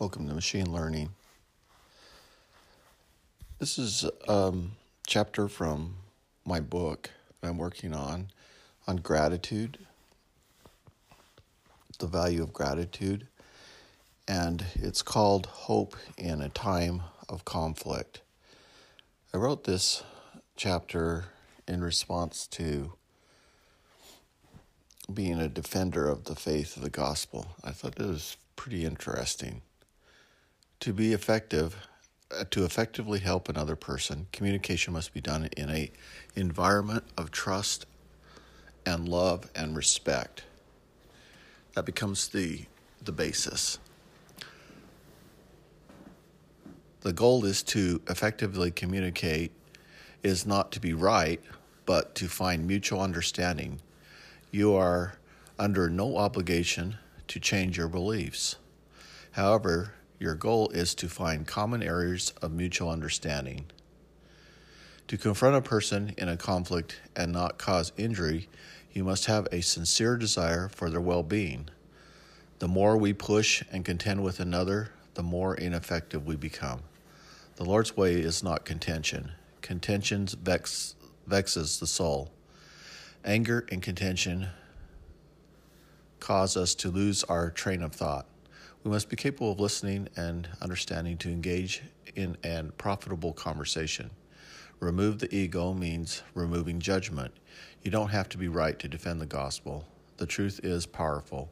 Welcome to Machine Learning. This is a um, chapter from my book I'm working on on gratitude, the value of gratitude, and it's called Hope in a Time of Conflict. I wrote this chapter in response to being a defender of the faith of the gospel. I thought it was pretty interesting. To be effective, uh, to effectively help another person, communication must be done in a environment of trust and love and respect. That becomes the the basis. The goal is to effectively communicate is not to be right, but to find mutual understanding. You are under no obligation to change your beliefs. However, your goal is to find common areas of mutual understanding. To confront a person in a conflict and not cause injury, you must have a sincere desire for their well being. The more we push and contend with another, the more ineffective we become. The Lord's way is not contention. Contention vex, vexes the soul. Anger and contention cause us to lose our train of thought. We must be capable of listening and understanding to engage in an profitable conversation. Remove the ego means removing judgment. You don't have to be right to defend the gospel. The truth is powerful.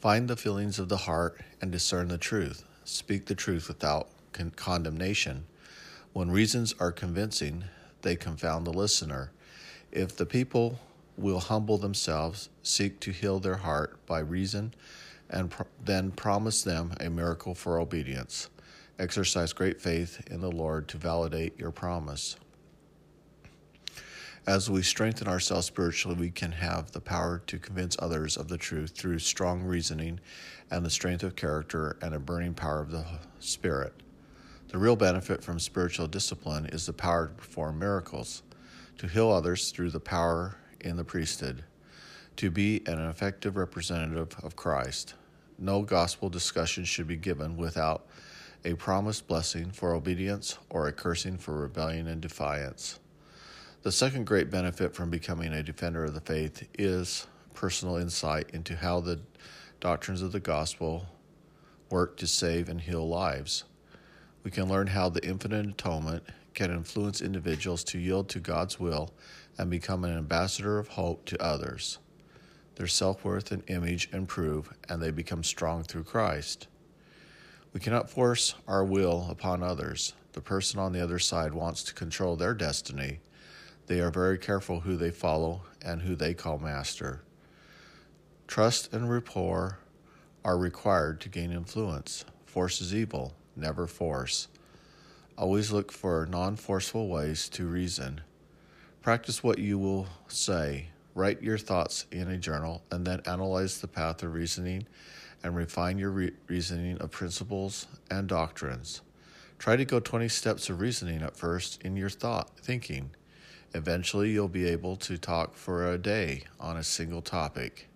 Find the feelings of the heart and discern the truth. Speak the truth without con- condemnation. When reasons are convincing, they confound the listener. If the people will humble themselves, seek to heal their heart by reason, and then promise them a miracle for obedience. Exercise great faith in the Lord to validate your promise. As we strengthen ourselves spiritually, we can have the power to convince others of the truth through strong reasoning and the strength of character and a burning power of the Spirit. The real benefit from spiritual discipline is the power to perform miracles, to heal others through the power in the priesthood, to be an effective representative of Christ. No gospel discussion should be given without a promised blessing for obedience or a cursing for rebellion and defiance. The second great benefit from becoming a defender of the faith is personal insight into how the doctrines of the gospel work to save and heal lives. We can learn how the infinite atonement can influence individuals to yield to God's will and become an ambassador of hope to others. Their self worth and image improve, and they become strong through Christ. We cannot force our will upon others. The person on the other side wants to control their destiny. They are very careful who they follow and who they call master. Trust and rapport are required to gain influence. Force is evil, never force. Always look for non forceful ways to reason. Practice what you will say. Write your thoughts in a journal and then analyze the path of reasoning and refine your re- reasoning of principles and doctrines. Try to go 20 steps of reasoning at first in your thought thinking. Eventually, you'll be able to talk for a day on a single topic.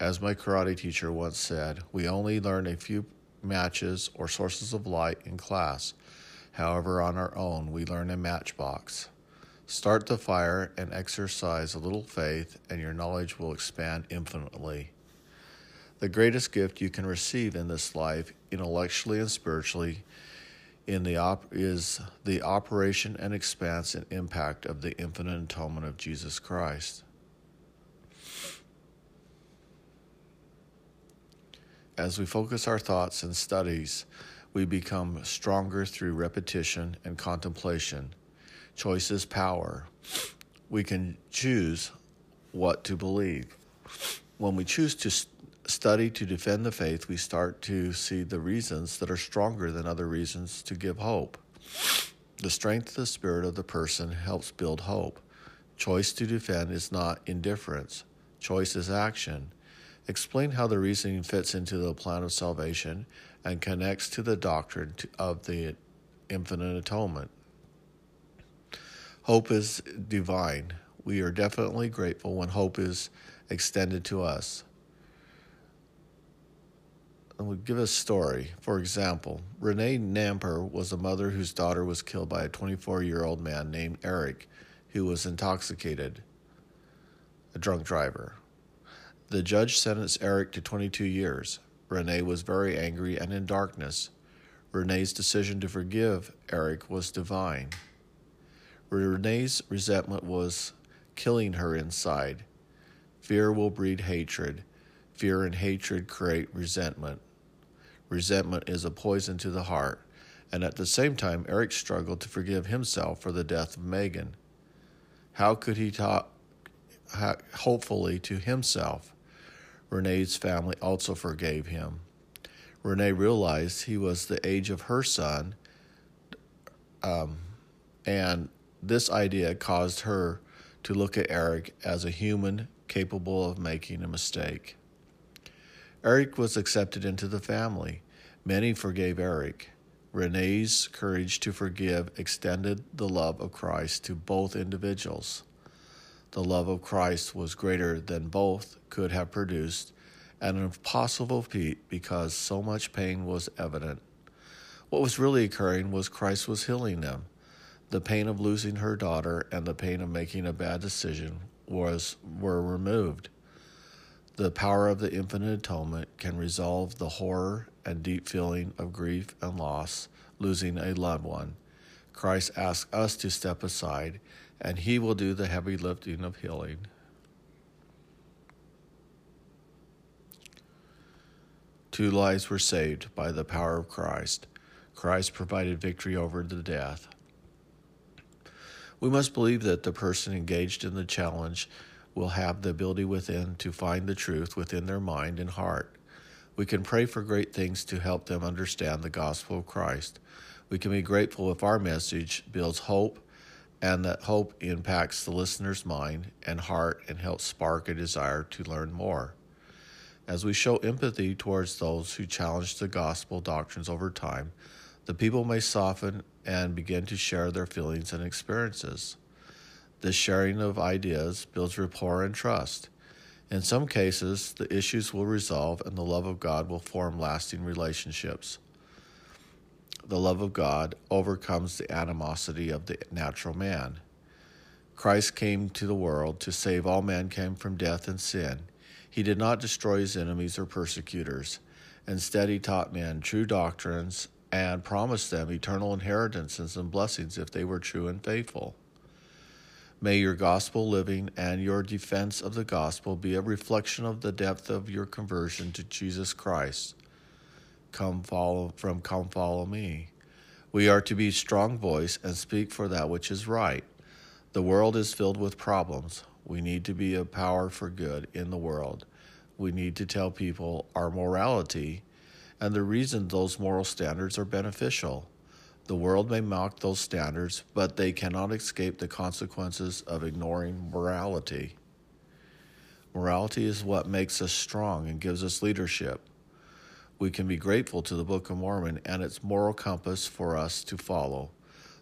As my karate teacher once said, we only learn a few matches or sources of light in class. However, on our own, we learn a matchbox. Start the fire and exercise a little faith, and your knowledge will expand infinitely. The greatest gift you can receive in this life, intellectually and spiritually, in the op- is the operation and expanse and impact of the infinite atonement of Jesus Christ. As we focus our thoughts and studies, we become stronger through repetition and contemplation Choice is power. We can choose what to believe. When we choose to study to defend the faith, we start to see the reasons that are stronger than other reasons to give hope. The strength of the spirit of the person helps build hope. Choice to defend is not indifference, choice is action. Explain how the reasoning fits into the plan of salvation and connects to the doctrine of the infinite atonement. Hope is divine. We are definitely grateful when hope is extended to us. and we'll give a story. For example, Renee Napier was a mother whose daughter was killed by a 24 year old man named Eric, who was intoxicated, a drunk driver. The judge sentenced Eric to 22 years. Renee was very angry and in darkness. Renee's decision to forgive Eric was divine. Renee's resentment was killing her inside. Fear will breed hatred. Fear and hatred create resentment. Resentment is a poison to the heart, and at the same time, Eric struggled to forgive himself for the death of Megan. How could he talk hopefully to himself? Renee's family also forgave him. Renee realized he was the age of her son, um, and this idea caused her to look at Eric as a human capable of making a mistake. Eric was accepted into the family. Many forgave Eric. Renee's courage to forgive extended the love of Christ to both individuals. The love of Christ was greater than both could have produced, an impossible feat because so much pain was evident. What was really occurring was Christ was healing them. The pain of losing her daughter and the pain of making a bad decision was were removed. The power of the infinite atonement can resolve the horror and deep feeling of grief and loss, losing a loved one. Christ asks us to step aside, and He will do the heavy lifting of healing. Two lives were saved by the power of Christ. Christ provided victory over the death. We must believe that the person engaged in the challenge will have the ability within to find the truth within their mind and heart. We can pray for great things to help them understand the gospel of Christ. We can be grateful if our message builds hope and that hope impacts the listener's mind and heart and helps spark a desire to learn more. As we show empathy towards those who challenge the gospel doctrines over time, the people may soften and begin to share their feelings and experiences. This sharing of ideas builds rapport and trust. In some cases, the issues will resolve and the love of God will form lasting relationships. The love of God overcomes the animosity of the natural man. Christ came to the world to save all mankind from death and sin. He did not destroy his enemies or persecutors. Instead, he taught men true doctrines and promised them eternal inheritances and blessings if they were true and faithful. May your gospel living and your defense of the gospel be a reflection of the depth of your conversion to Jesus Christ. Come follow from come follow me. We are to be strong voice and speak for that which is right. The world is filled with problems. We need to be a power for good in the world. We need to tell people our morality and the reason those moral standards are beneficial. The world may mock those standards, but they cannot escape the consequences of ignoring morality. Morality is what makes us strong and gives us leadership. We can be grateful to the Book of Mormon and its moral compass for us to follow.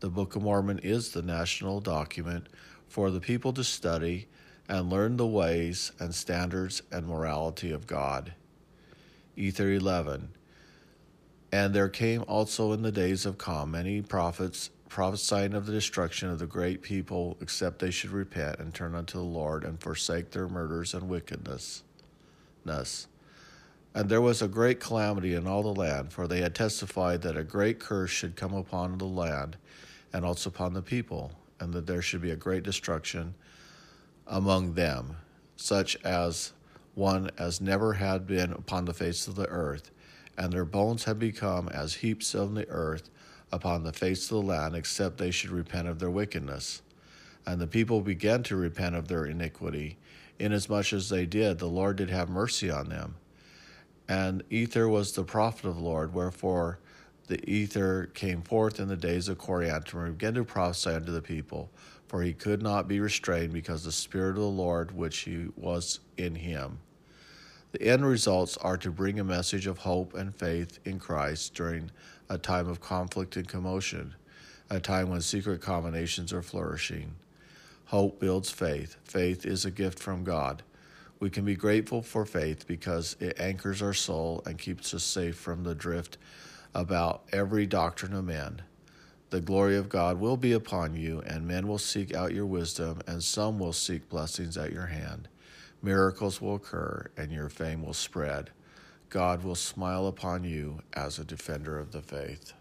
The Book of Mormon is the national document for the people to study and learn the ways and standards and morality of God. Ether 11 and there came also in the days of Com many prophets prophesying of the destruction of the great people, except they should repent and turn unto the Lord and forsake their murders and wickedness. And there was a great calamity in all the land, for they had testified that a great curse should come upon the land and also upon the people, and that there should be a great destruction among them, such as one as never had been upon the face of the earth and their bones have become as heaps on the earth upon the face of the land, except they should repent of their wickedness. And the people began to repent of their iniquity. Inasmuch as they did, the Lord did have mercy on them. And Ether was the prophet of the Lord, wherefore the Ether came forth in the days of Coriantumr and began to prophesy unto the people, for he could not be restrained because the Spirit of the Lord which he was in him. The end results are to bring a message of hope and faith in Christ during a time of conflict and commotion, a time when secret combinations are flourishing. Hope builds faith. Faith is a gift from God. We can be grateful for faith because it anchors our soul and keeps us safe from the drift about every doctrine of men. The glory of God will be upon you, and men will seek out your wisdom, and some will seek blessings at your hand. Miracles will occur, and your fame will spread. God will smile upon you as a defender of the faith.